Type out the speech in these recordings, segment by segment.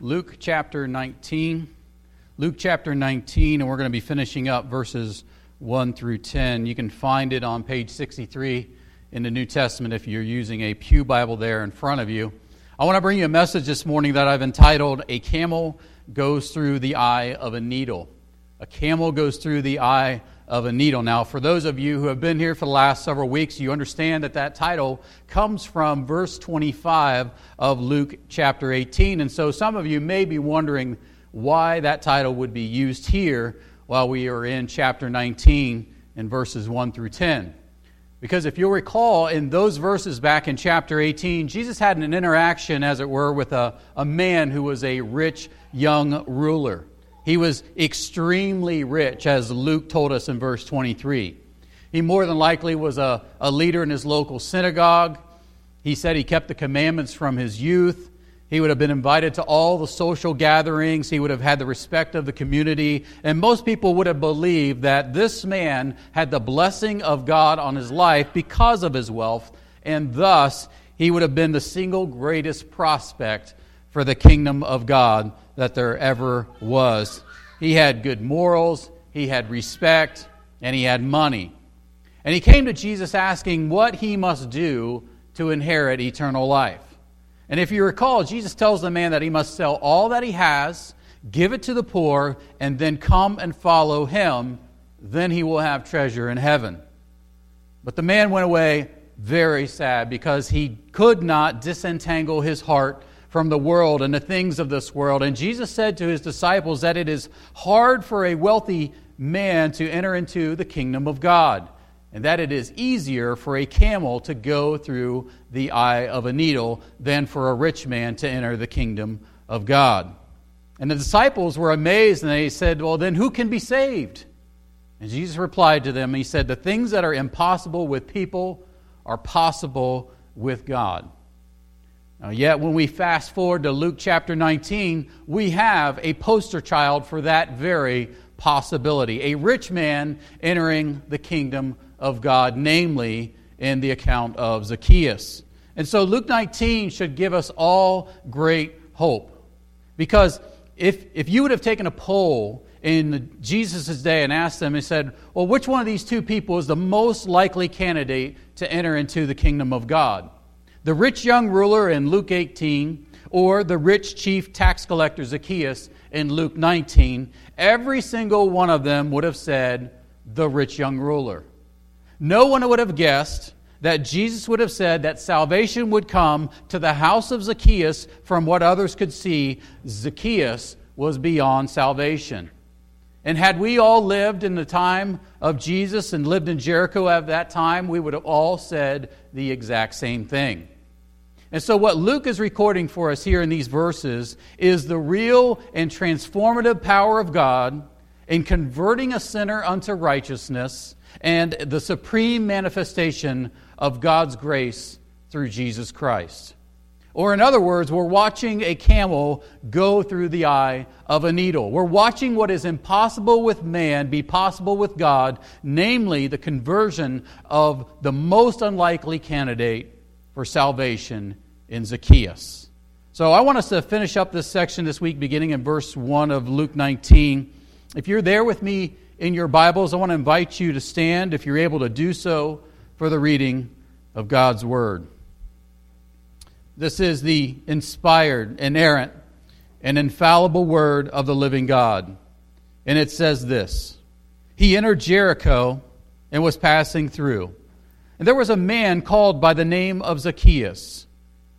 Luke chapter 19. Luke chapter 19, and we're going to be finishing up verses 1 through 10. You can find it on page 63 in the New Testament if you're using a Pew Bible there in front of you. I want to bring you a message this morning that I've entitled A Camel Goes Through the Eye of a Needle. A camel goes through the eye of a needle. Now, for those of you who have been here for the last several weeks, you understand that that title comes from verse 25 of Luke chapter 18. And so some of you may be wondering why that title would be used here while we are in chapter 19 in verses 1 through 10. Because if you'll recall, in those verses back in chapter 18, Jesus had an interaction, as it were, with a, a man who was a rich young ruler. He was extremely rich, as Luke told us in verse 23. He more than likely was a, a leader in his local synagogue. He said he kept the commandments from his youth. He would have been invited to all the social gatherings. He would have had the respect of the community. And most people would have believed that this man had the blessing of God on his life because of his wealth, and thus he would have been the single greatest prospect for the kingdom of God that there ever was. He had good morals, he had respect, and he had money. And he came to Jesus asking what he must do to inherit eternal life. And if you recall, Jesus tells the man that he must sell all that he has, give it to the poor, and then come and follow him. Then he will have treasure in heaven. But the man went away very sad because he could not disentangle his heart from the world and the things of this world. And Jesus said to his disciples that it is hard for a wealthy man to enter into the kingdom of God, and that it is easier for a camel to go through the eye of a needle than for a rich man to enter the kingdom of God. And the disciples were amazed and they said, Well, then who can be saved? And Jesus replied to them, He said, The things that are impossible with people are possible with God. Now, yet, when we fast forward to Luke chapter 19, we have a poster child for that very possibility a rich man entering the kingdom of God, namely in the account of Zacchaeus. And so, Luke 19 should give us all great hope. Because if, if you would have taken a poll in Jesus' day and asked them and said, Well, which one of these two people is the most likely candidate to enter into the kingdom of God? The rich young ruler in Luke 18, or the rich chief tax collector Zacchaeus in Luke 19, every single one of them would have said, the rich young ruler. No one would have guessed that Jesus would have said that salvation would come to the house of Zacchaeus from what others could see. Zacchaeus was beyond salvation. And had we all lived in the time of Jesus and lived in Jericho at that time, we would have all said the exact same thing. And so, what Luke is recording for us here in these verses is the real and transformative power of God in converting a sinner unto righteousness and the supreme manifestation of God's grace through Jesus Christ. Or, in other words, we're watching a camel go through the eye of a needle. We're watching what is impossible with man be possible with God, namely the conversion of the most unlikely candidate for salvation in Zacchaeus. So I want us to finish up this section this week, beginning in verse 1 of Luke 19. If you're there with me in your Bibles, I want to invite you to stand, if you're able to do so, for the reading of God's Word. This is the inspired, inerrant, and infallible Word of the living God. And it says this He entered Jericho and was passing through. And there was a man called by the name of Zacchaeus.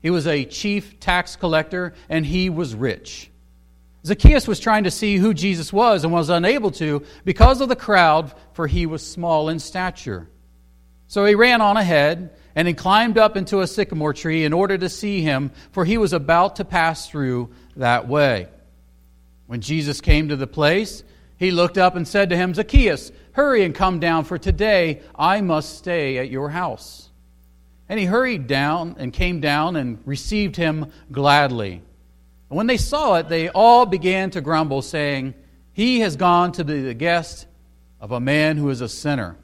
He was a chief tax collector, and he was rich. Zacchaeus was trying to see who Jesus was and was unable to because of the crowd, for he was small in stature. So he ran on ahead and he climbed up into a sycamore tree in order to see him, for he was about to pass through that way. When Jesus came to the place, he looked up and said to him, Zacchaeus, hurry and come down, for today I must stay at your house. And he hurried down and came down and received him gladly. And when they saw it, they all began to grumble, saying, He has gone to be the guest of a man who is a sinner.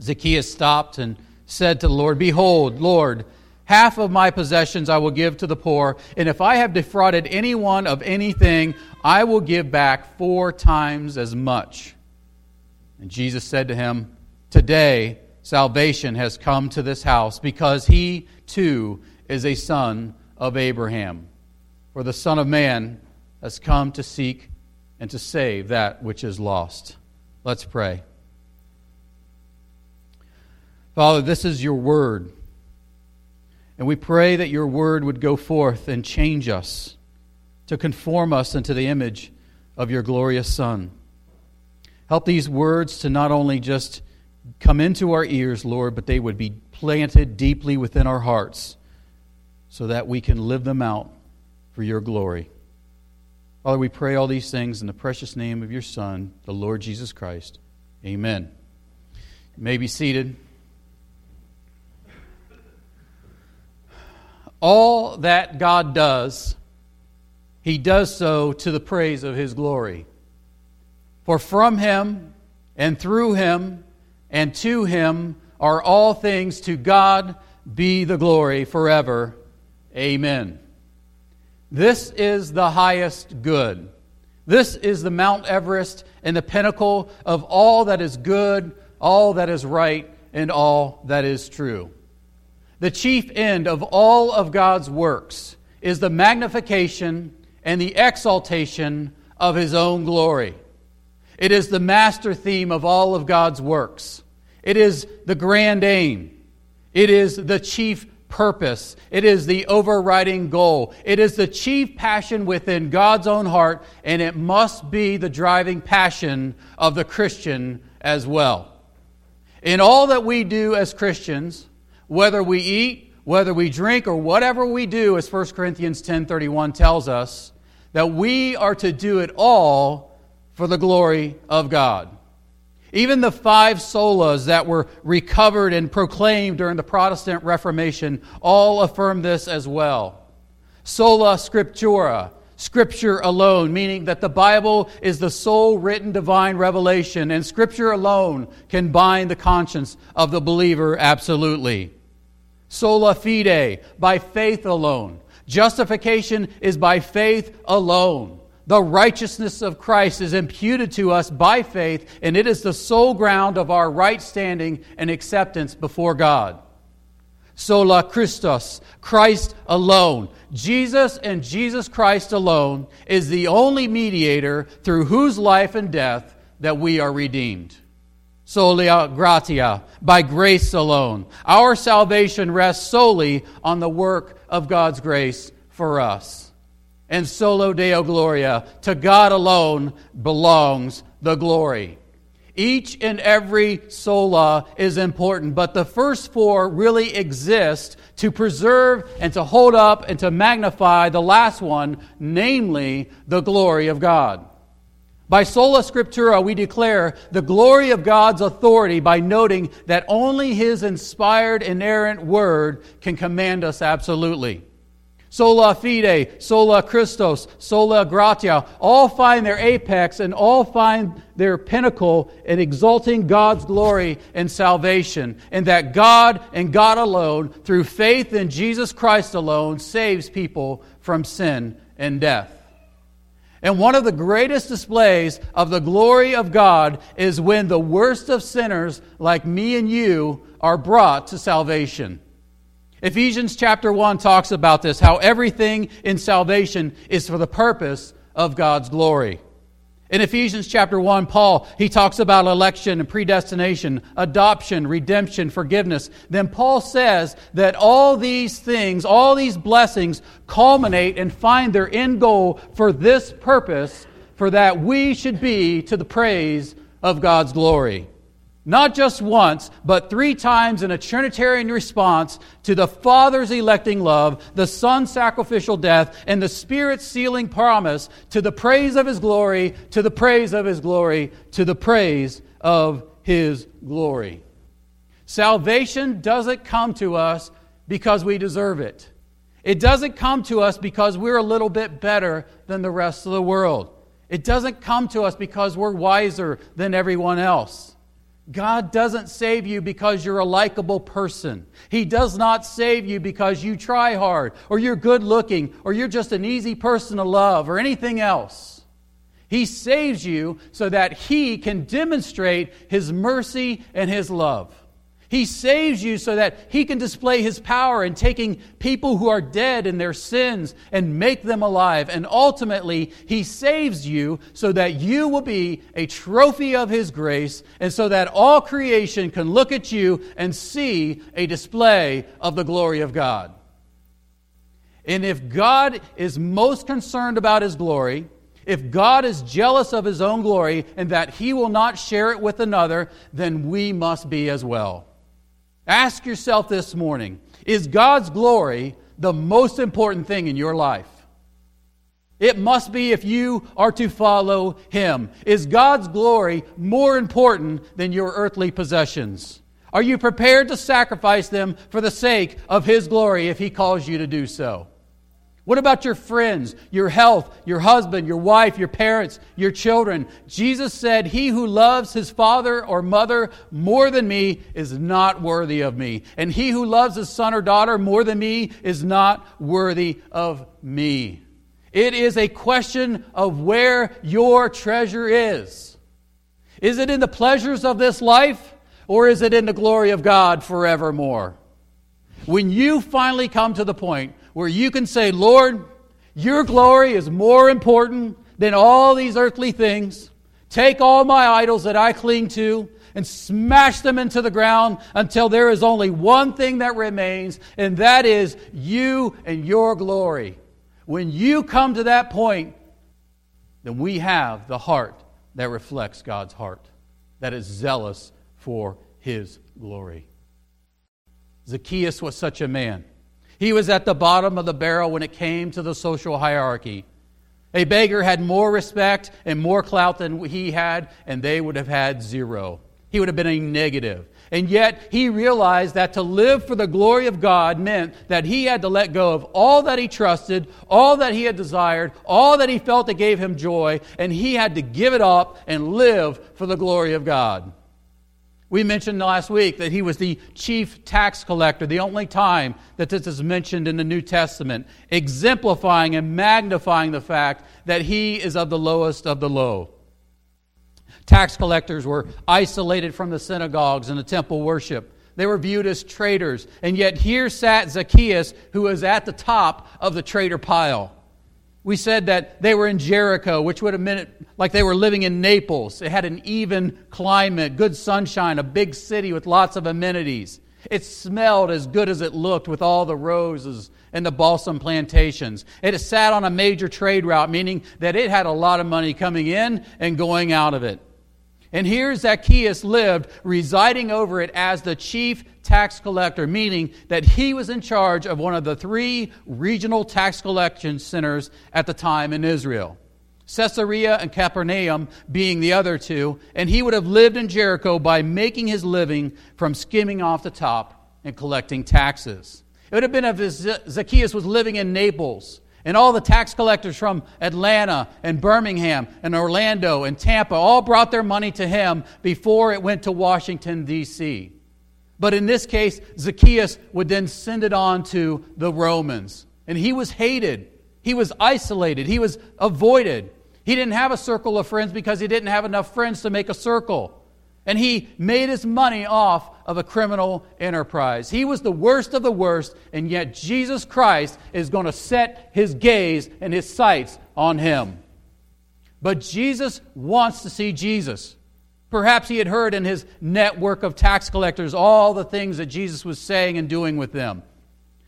Zacchaeus stopped and said to the Lord, Behold, Lord, Half of my possessions I will give to the poor, and if I have defrauded anyone of anything, I will give back four times as much. And Jesus said to him, Today salvation has come to this house, because he too is a son of Abraham. For the Son of Man has come to seek and to save that which is lost. Let's pray. Father, this is your word. And we pray that your word would go forth and change us to conform us into the image of your glorious Son. Help these words to not only just come into our ears, Lord, but they would be planted deeply within our hearts so that we can live them out for your glory. Father, we pray all these things in the precious name of your Son, the Lord Jesus Christ. Amen. You may be seated. All that God does, he does so to the praise of his glory. For from him and through him and to him are all things. To God be the glory forever. Amen. This is the highest good. This is the Mount Everest and the pinnacle of all that is good, all that is right, and all that is true. The chief end of all of God's works is the magnification and the exaltation of His own glory. It is the master theme of all of God's works. It is the grand aim. It is the chief purpose. It is the overriding goal. It is the chief passion within God's own heart, and it must be the driving passion of the Christian as well. In all that we do as Christians, whether we eat, whether we drink, or whatever we do, as 1 Corinthians 10:31 tells us, that we are to do it all for the glory of God. Even the five solas that were recovered and proclaimed during the Protestant Reformation all affirm this as well. Sola scriptura, Scripture alone, meaning that the Bible is the sole written divine revelation, and Scripture alone can bind the conscience of the believer absolutely. Sola fide, by faith alone. Justification is by faith alone. The righteousness of Christ is imputed to us by faith, and it is the sole ground of our right standing and acceptance before God. Sola Christus, Christ alone. Jesus and Jesus Christ alone is the only mediator through whose life and death that we are redeemed. Sola gratia, by grace alone. Our salvation rests solely on the work of God's grace for us. And solo deo gloria, to God alone belongs the glory. Each and every sola is important, but the first four really exist to preserve and to hold up and to magnify the last one, namely the glory of God. By sola scriptura, we declare the glory of God's authority by noting that only His inspired, inerrant word can command us absolutely. Sola fide, sola Christus, sola gratia, all find their apex and all find their pinnacle in exalting God's glory and salvation, and that God and God alone, through faith in Jesus Christ alone, saves people from sin and death. And one of the greatest displays of the glory of God is when the worst of sinners, like me and you, are brought to salvation. Ephesians chapter 1 talks about this how everything in salvation is for the purpose of God's glory. In Ephesians chapter 1, Paul, he talks about election and predestination, adoption, redemption, forgiveness. Then Paul says that all these things, all these blessings culminate and find their end goal for this purpose, for that we should be to the praise of God's glory. Not just once, but three times in a Trinitarian response to the Father's electing love, the Son's sacrificial death, and the Spirit's sealing promise to the praise of His glory, to the praise of His glory, to the praise of His glory. Salvation doesn't come to us because we deserve it. It doesn't come to us because we're a little bit better than the rest of the world. It doesn't come to us because we're wiser than everyone else. God doesn't save you because you're a likable person. He does not save you because you try hard, or you're good looking, or you're just an easy person to love, or anything else. He saves you so that He can demonstrate His mercy and His love. He saves you so that He can display His power in taking people who are dead in their sins and make them alive. And ultimately, He saves you so that you will be a trophy of His grace and so that all creation can look at you and see a display of the glory of God. And if God is most concerned about His glory, if God is jealous of His own glory and that He will not share it with another, then we must be as well. Ask yourself this morning Is God's glory the most important thing in your life? It must be if you are to follow Him. Is God's glory more important than your earthly possessions? Are you prepared to sacrifice them for the sake of His glory if He calls you to do so? What about your friends, your health, your husband, your wife, your parents, your children? Jesus said, He who loves his father or mother more than me is not worthy of me. And he who loves his son or daughter more than me is not worthy of me. It is a question of where your treasure is. Is it in the pleasures of this life or is it in the glory of God forevermore? When you finally come to the point where you can say, Lord, your glory is more important than all these earthly things. Take all my idols that I cling to and smash them into the ground until there is only one thing that remains, and that is you and your glory. When you come to that point, then we have the heart that reflects God's heart, that is zealous for his glory. Zacchaeus was such a man. He was at the bottom of the barrel when it came to the social hierarchy. A beggar had more respect and more clout than he had, and they would have had zero. He would have been a negative. And yet, he realized that to live for the glory of God meant that he had to let go of all that he trusted, all that he had desired, all that he felt that gave him joy, and he had to give it up and live for the glory of God. We mentioned last week that he was the chief tax collector, the only time that this is mentioned in the New Testament, exemplifying and magnifying the fact that he is of the lowest of the low. Tax collectors were isolated from the synagogues and the temple worship. They were viewed as traitors. And yet here sat Zacchaeus, who was at the top of the traitor pile. We said that they were in Jericho, which would have meant like they were living in Naples. It had an even climate, good sunshine, a big city with lots of amenities. It smelled as good as it looked with all the roses and the balsam plantations. It sat on a major trade route, meaning that it had a lot of money coming in and going out of it. And here Zacchaeus lived, residing over it as the chief tax collector, meaning that he was in charge of one of the three regional tax collection centers at the time in Israel. Caesarea and Capernaum being the other two, and he would have lived in Jericho by making his living from skimming off the top and collecting taxes. It would have been if Zacchaeus was living in Naples and all the tax collectors from Atlanta and Birmingham and Orlando and Tampa all brought their money to him before it went to Washington, D.C. But in this case, Zacchaeus would then send it on to the Romans. And he was hated, he was isolated, he was avoided. He didn't have a circle of friends because he didn't have enough friends to make a circle and he made his money off of a criminal enterprise. He was the worst of the worst, and yet Jesus Christ is going to set his gaze and his sights on him. But Jesus wants to see Jesus. Perhaps he had heard in his network of tax collectors all the things that Jesus was saying and doing with them.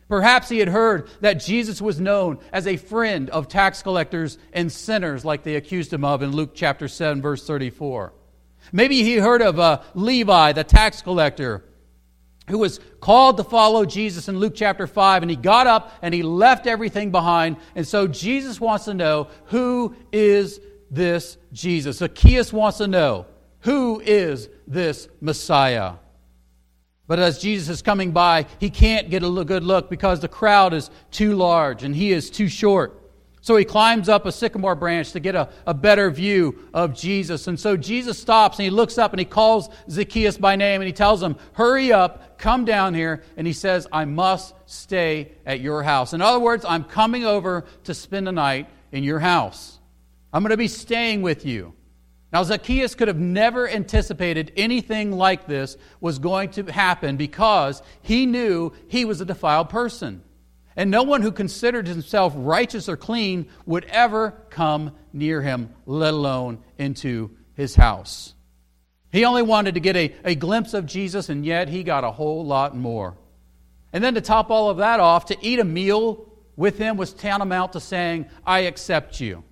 Perhaps he had heard that Jesus was known as a friend of tax collectors and sinners, like they accused him of in Luke chapter 7, verse 34. Maybe he heard of uh, Levi, the tax collector, who was called to follow Jesus in Luke chapter 5, and he got up and he left everything behind. And so Jesus wants to know who is this Jesus? Zacchaeus wants to know who is this Messiah? But as Jesus is coming by, he can't get a good look because the crowd is too large and he is too short. So he climbs up a sycamore branch to get a, a better view of Jesus. And so Jesus stops and he looks up and he calls Zacchaeus by name and he tells him, Hurry up, come down here. And he says, I must stay at your house. In other words, I'm coming over to spend the night in your house. I'm going to be staying with you. Now, Zacchaeus could have never anticipated anything like this was going to happen because he knew he was a defiled person. And no one who considered himself righteous or clean would ever come near him, let alone into his house. He only wanted to get a, a glimpse of Jesus, and yet he got a whole lot more. And then to top all of that off, to eat a meal with him was tantamount to saying, I accept you.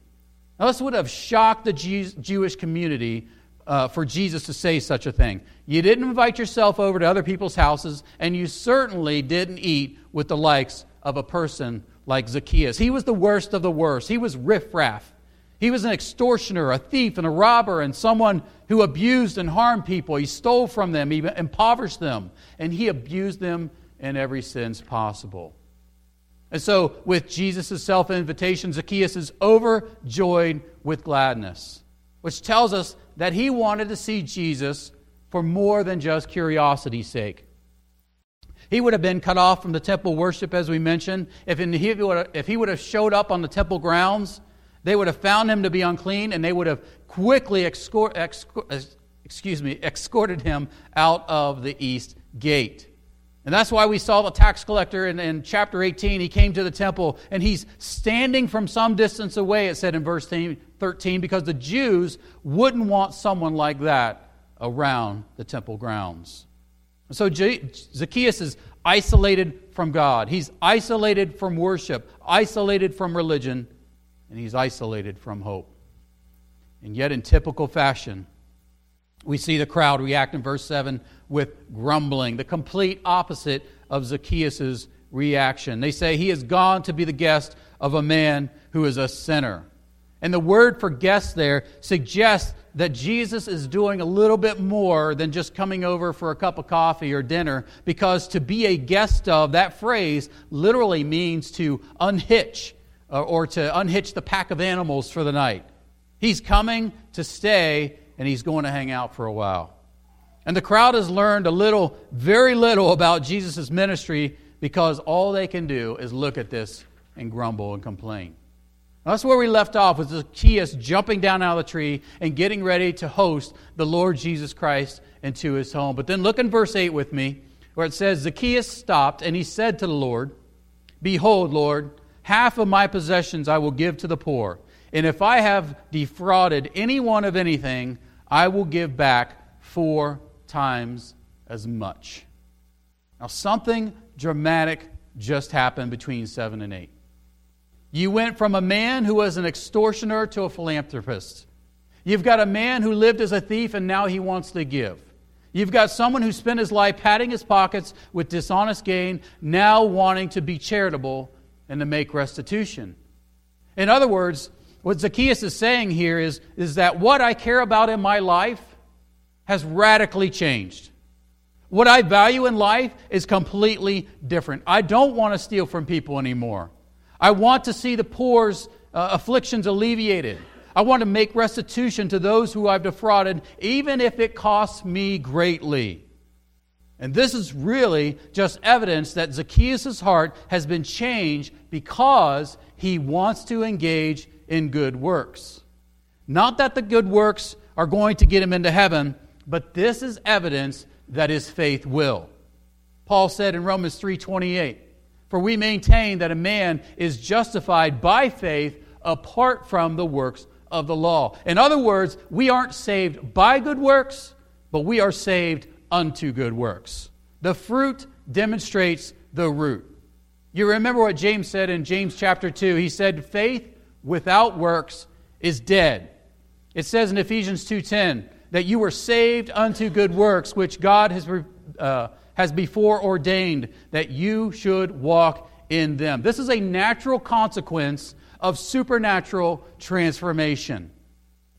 Now, this would have shocked the Jewish community uh, for Jesus to say such a thing. You didn't invite yourself over to other people's houses, and you certainly didn't eat with the likes of a person like Zacchaeus. He was the worst of the worst. He was riffraff. He was an extortioner, a thief, and a robber, and someone who abused and harmed people. He stole from them, he impoverished them, and he abused them in every sense possible. And so, with Jesus' self invitation, Zacchaeus is overjoyed with gladness, which tells us that he wanted to see Jesus for more than just curiosity's sake. He would have been cut off from the temple worship, as we mentioned. If he would have, showed up on the temple grounds, they would have found him to be unclean, and they would have quickly excor- excuse me, escorted him out of the east gate. And that's why we saw the tax collector in, in, chapter 18. He came to the temple and he's standing from some distance away, it said in verse 13, because the Jews wouldn't want someone like that around the temple grounds. So Zacchaeus is isolated from God. He's isolated from worship, isolated from religion, and he's isolated from hope. And yet, in typical fashion, we see the crowd react in verse 7 with grumbling, the complete opposite of Zacchaeus' reaction. They say, He has gone to be the guest of a man who is a sinner. And the word for guest there suggests that Jesus is doing a little bit more than just coming over for a cup of coffee or dinner, because to be a guest of, that phrase literally means to unhitch or, or to unhitch the pack of animals for the night. He's coming to stay and he's going to hang out for a while. And the crowd has learned a little, very little about Jesus' ministry because all they can do is look at this and grumble and complain. That's where we left off with Zacchaeus jumping down out of the tree and getting ready to host the Lord Jesus Christ into his home. But then look in verse 8 with me, where it says, Zacchaeus stopped and he said to the Lord, Behold, Lord, half of my possessions I will give to the poor. And if I have defrauded anyone of anything, I will give back four times as much. Now, something dramatic just happened between 7 and 8. You went from a man who was an extortioner to a philanthropist. You've got a man who lived as a thief and now he wants to give. You've got someone who spent his life padding his pockets with dishonest gain, now wanting to be charitable and to make restitution. In other words, what Zacchaeus is saying here is, is that what I care about in my life has radically changed. What I value in life is completely different. I don't want to steal from people anymore. I want to see the poor's uh, afflictions alleviated. I want to make restitution to those who I've defrauded, even if it costs me greatly. And this is really just evidence that Zacchaeus' heart has been changed because he wants to engage in good works. Not that the good works are going to get him into heaven, but this is evidence that his faith will. Paul said in Romans 3:28, "For we maintain that a man is justified by faith apart from the works of the law." In other words, we aren't saved by good works, but we are saved unto good works. The fruit demonstrates the root. You remember what James said in James chapter 2. He said, "Faith without works is dead." It says in Ephesians 2:10, that you were saved unto good works, which God has, uh, has before ordained that you should walk in them. This is a natural consequence of supernatural transformation.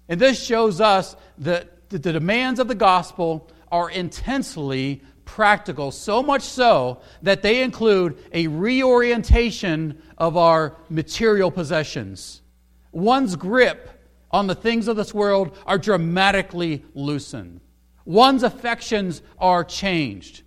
And this shows us that the demands of the gospel are intensely practical, so much so that they include a reorientation of our material possessions. One's grip on the things of this world are dramatically loosened. One's affections are changed.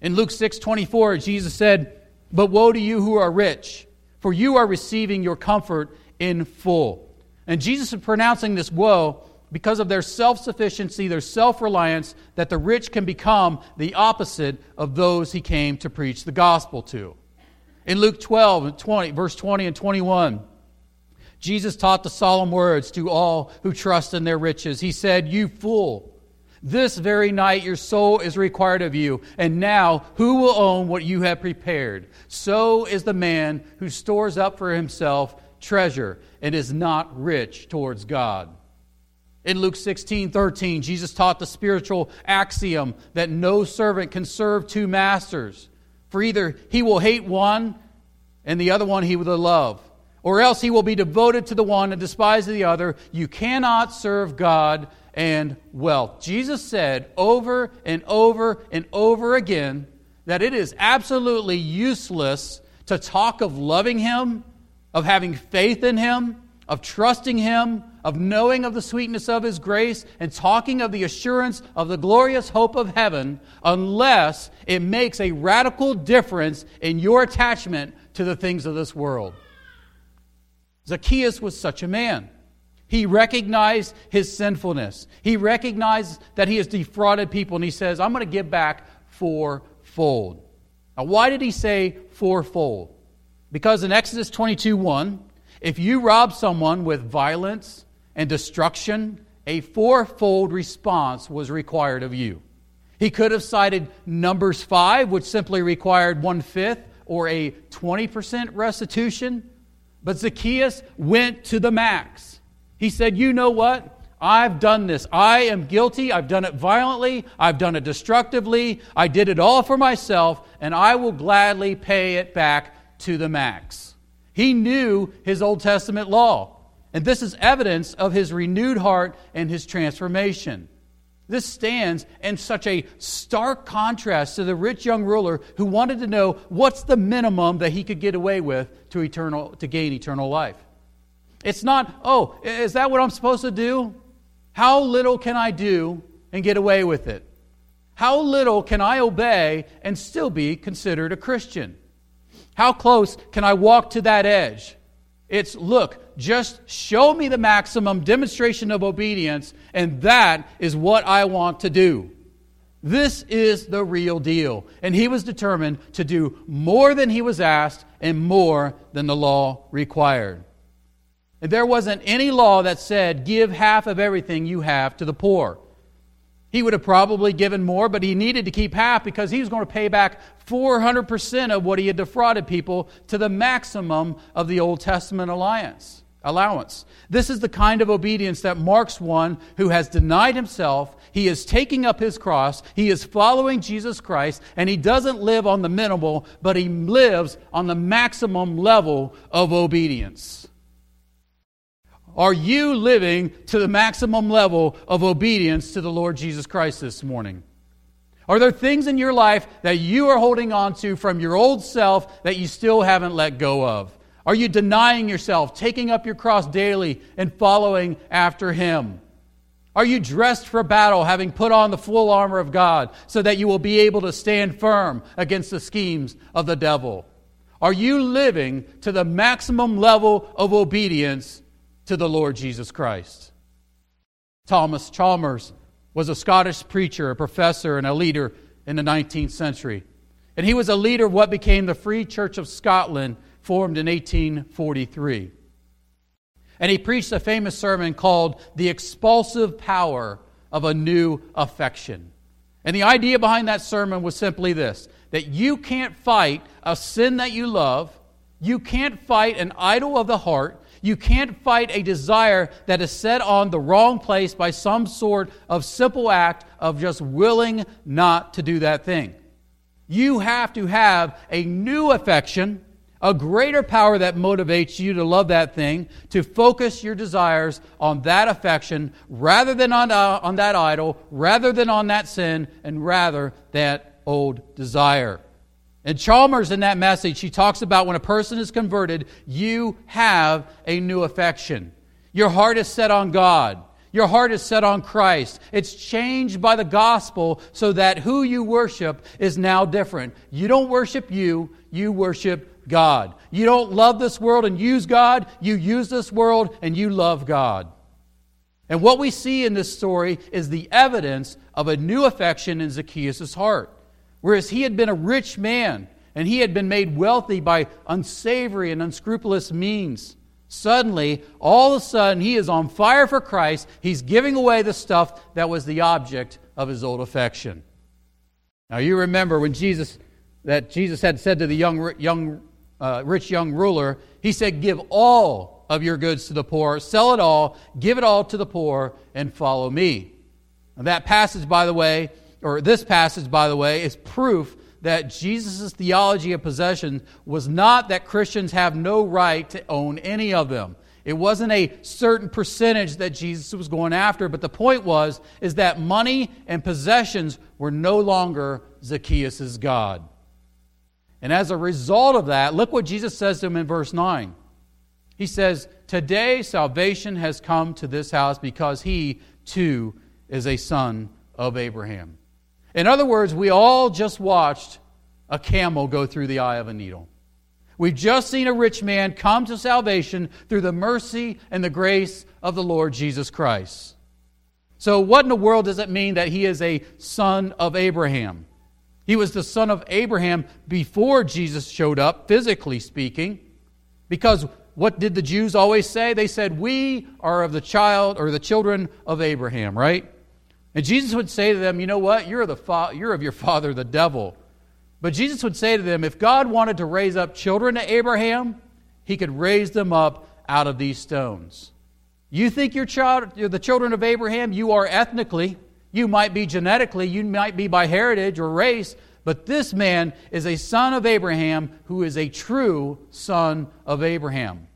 In Luke 6 24, Jesus said, But woe to you who are rich, for you are receiving your comfort in full. And Jesus is pronouncing this woe because of their self sufficiency, their self reliance, that the rich can become the opposite of those he came to preach the gospel to. In Luke 12, 20, verse 20 and 21, Jesus taught the solemn words to all who trust in their riches. He said, You fool, this very night your soul is required of you, and now who will own what you have prepared? So is the man who stores up for himself treasure and is not rich towards God. In Luke 16, 13, Jesus taught the spiritual axiom that no servant can serve two masters. For either he will hate one and the other one he will love, or else he will be devoted to the one and despise the other. You cannot serve God and wealth. Jesus said over and over and over again that it is absolutely useless to talk of loving him, of having faith in him, of trusting him, of knowing of the sweetness of His grace and talking of the assurance of the glorious hope of heaven unless it makes a radical difference in your attachment to the things of this world. Zacchaeus was such a man. He recognized his sinfulness. He recognized that he has defrauded people, and he says, I'm going to give back fourfold. Now, why did he say fourfold? Because in Exodus 22 1, if you rob someone with violence, and destruction, a fourfold response was required of you. He could have cited Numbers 5, which simply required one fifth or a 20% restitution. But Zacchaeus went to the max. He said, You know what? I've done this. I am guilty. I've done it violently. I've done it destructively. I did it all for myself, and I will gladly pay it back to the max. He knew his Old Testament law. And this is evidence of his renewed heart and his transformation. This stands in such a stark contrast to the rich young ruler who wanted to know what's the minimum that he could get away with to, eternal, to gain eternal life. It's not, oh, is that what I'm supposed to do? How little can I do and get away with it? How little can I obey and still be considered a Christian? How close can I walk to that edge? It's look, just show me the maximum demonstration of obedience, and that is what I want to do. This is the real deal. And he was determined to do more than he was asked and more than the law required. And there wasn't any law that said, give half of everything you have to the poor. He would have probably given more, but he needed to keep half because he was going to pay back 400% of what he had defrauded people to the maximum of the Old Testament alliance, allowance. This is the kind of obedience that marks one who has denied himself, he is taking up his cross, he is following Jesus Christ, and he doesn't live on the minimal, but he lives on the maximum level of obedience. Are you living to the maximum level of obedience to the Lord Jesus Christ this morning? Are there things in your life that you are holding on to from your old self that you still haven't let go of? Are you denying yourself, taking up your cross daily, and following after Him? Are you dressed for battle, having put on the full armor of God, so that you will be able to stand firm against the schemes of the devil? Are you living to the maximum level of obedience to the Lord Jesus Christ. Thomas Chalmers was a Scottish preacher, a professor, and a leader in the 19th century. And he was a leader of what became the Free Church of Scotland, formed in 1843. And he preached a famous sermon called The Expulsive Power of a New Affection. And the idea behind that sermon was simply this that you can't fight a sin that you love, you can't fight an idol of the heart, you can't fight a desire that is set on the wrong place by some sort of simple act of just willing not to do that thing. You have to have a new affection, a greater power that motivates you to love that thing, to focus your desires on that affection rather than on, uh, on that idol, rather than on that sin, and rather that old desire. And Chalmers, in that message, he talks about when a person is converted, you have a new affection. Your heart is set on God. Your heart is set on Christ. It's changed by the gospel so that who you worship is now different. You don't worship you, you worship God. You don't love this world and use God, you use this world and you love God. And what we see in this story is the evidence of a new affection in Zacchaeus' heart. Whereas he had been a rich man and he had been made wealthy by unsavory and unscrupulous means. Suddenly, all of a sudden, he is on fire for Christ. He's giving away the stuff that was the object of his old affection. Now, you remember when Jesus, that Jesus had said to the young, young, uh, rich young ruler, he said, Give all of your goods to the poor, sell it all, give it all to the poor, and follow me. And that passage, by the way, or this passage, by the way, is proof that Jesus' theology of possession was not that Christians have no right to own any of them. It wasn't a certain percentage that Jesus was going after, but the point was is that money and possessions were no longer Zacchaeus' God. And as a result of that, look what Jesus says to him in verse 9. He says, Today salvation has come to this house because he, too, is a son of Abraham. In other words, we all just watched a camel go through the eye of a needle. We've just seen a rich man come to salvation through the mercy and the grace of the Lord Jesus Christ. So, what in the world does it mean that he is a son of Abraham? He was the son of Abraham before Jesus showed up, physically speaking, because what did the Jews always say? They said, We are of the child or the children of Abraham, right? And Jesus would say to them, You know what? You're, the fa- you're of your father, the devil. But Jesus would say to them, If God wanted to raise up children to Abraham, he could raise them up out of these stones. You think you're, child, you're the children of Abraham? You are ethnically. You might be genetically. You might be by heritage or race. But this man is a son of Abraham who is a true son of Abraham.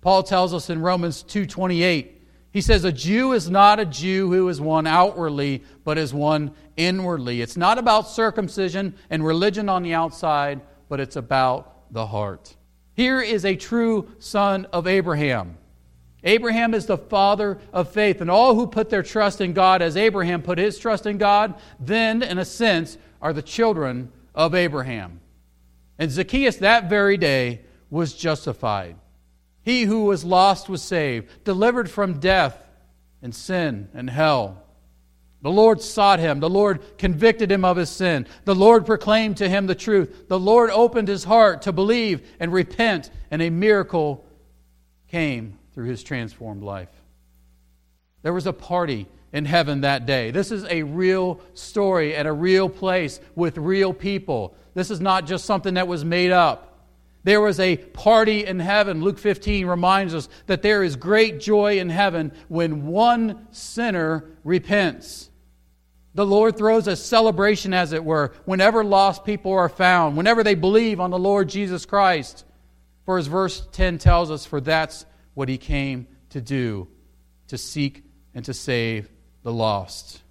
Paul tells us in Romans 2:28 he says, A Jew is not a Jew who is one outwardly, but is one inwardly. It's not about circumcision and religion on the outside, but it's about the heart. Here is a true son of Abraham. Abraham is the father of faith, and all who put their trust in God as Abraham put his trust in God, then, in a sense, are the children of Abraham. And Zacchaeus that very day was justified. He who was lost was saved, delivered from death and sin and hell. The Lord sought him. The Lord convicted him of his sin. The Lord proclaimed to him the truth. The Lord opened his heart to believe and repent, and a miracle came through his transformed life. There was a party in heaven that day. This is a real story at a real place with real people. This is not just something that was made up. There was a party in heaven. Luke 15 reminds us that there is great joy in heaven when one sinner repents. The Lord throws a celebration, as it were, whenever lost people are found, whenever they believe on the Lord Jesus Christ. For as verse 10 tells us, for that's what he came to do, to seek and to save the lost.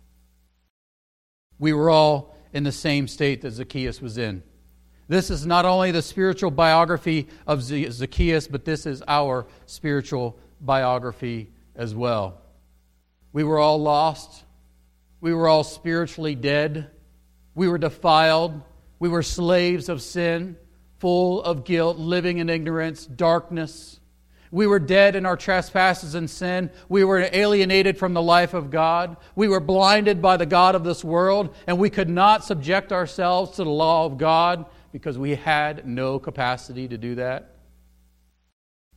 We were all in the same state that Zacchaeus was in. This is not only the spiritual biography of Zacchaeus, but this is our spiritual biography as well. We were all lost. We were all spiritually dead. We were defiled. We were slaves of sin, full of guilt, living in ignorance, darkness. We were dead in our trespasses and sin. We were alienated from the life of God. We were blinded by the God of this world, and we could not subject ourselves to the law of God because we had no capacity to do that.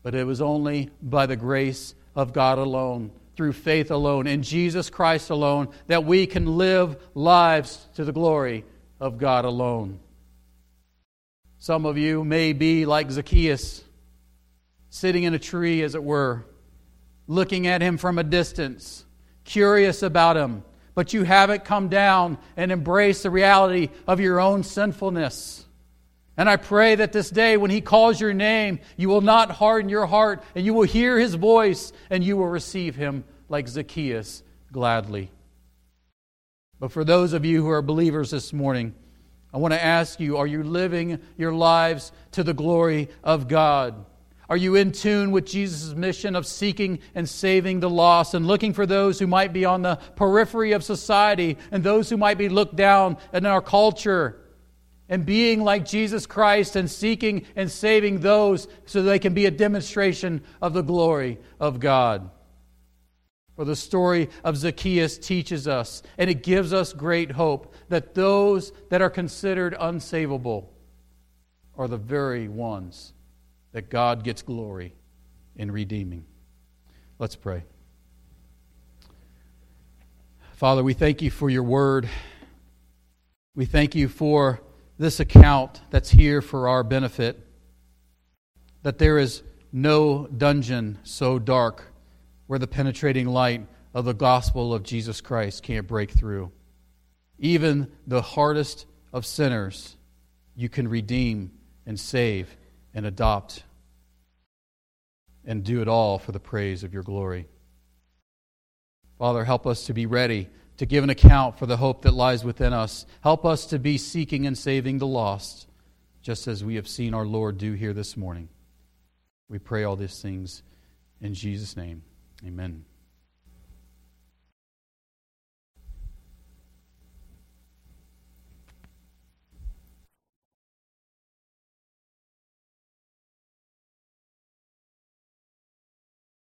But it was only by the grace of God alone, through faith alone, in Jesus Christ alone, that we can live lives to the glory of God alone. Some of you may be like Zacchaeus, sitting in a tree, as it were, looking at him from a distance, curious about him, but you haven't come down and embraced the reality of your own sinfulness. And I pray that this day, when He calls your name, you will not harden your heart, and you will hear His voice, and you will receive Him like Zacchaeus gladly. But for those of you who are believers this morning, I want to ask you are you living your lives to the glory of God? Are you in tune with Jesus' mission of seeking and saving the lost and looking for those who might be on the periphery of society and those who might be looked down in our culture? And being like Jesus Christ and seeking and saving those so they can be a demonstration of the glory of God. For the story of Zacchaeus teaches us, and it gives us great hope, that those that are considered unsavable are the very ones that God gets glory in redeeming. Let's pray. Father, we thank you for your word. We thank you for this account that's here for our benefit. That there is no dungeon so dark where the penetrating light of the gospel of Jesus Christ can't break through. Even the hardest of sinners, you can redeem and save and adopt and do it all for the praise of your glory. Father, help us to be ready to give an account for the hope that lies within us. Help us to be seeking and saving the lost, just as we have seen our Lord do here this morning. We pray all these things in Jesus' name. Amen.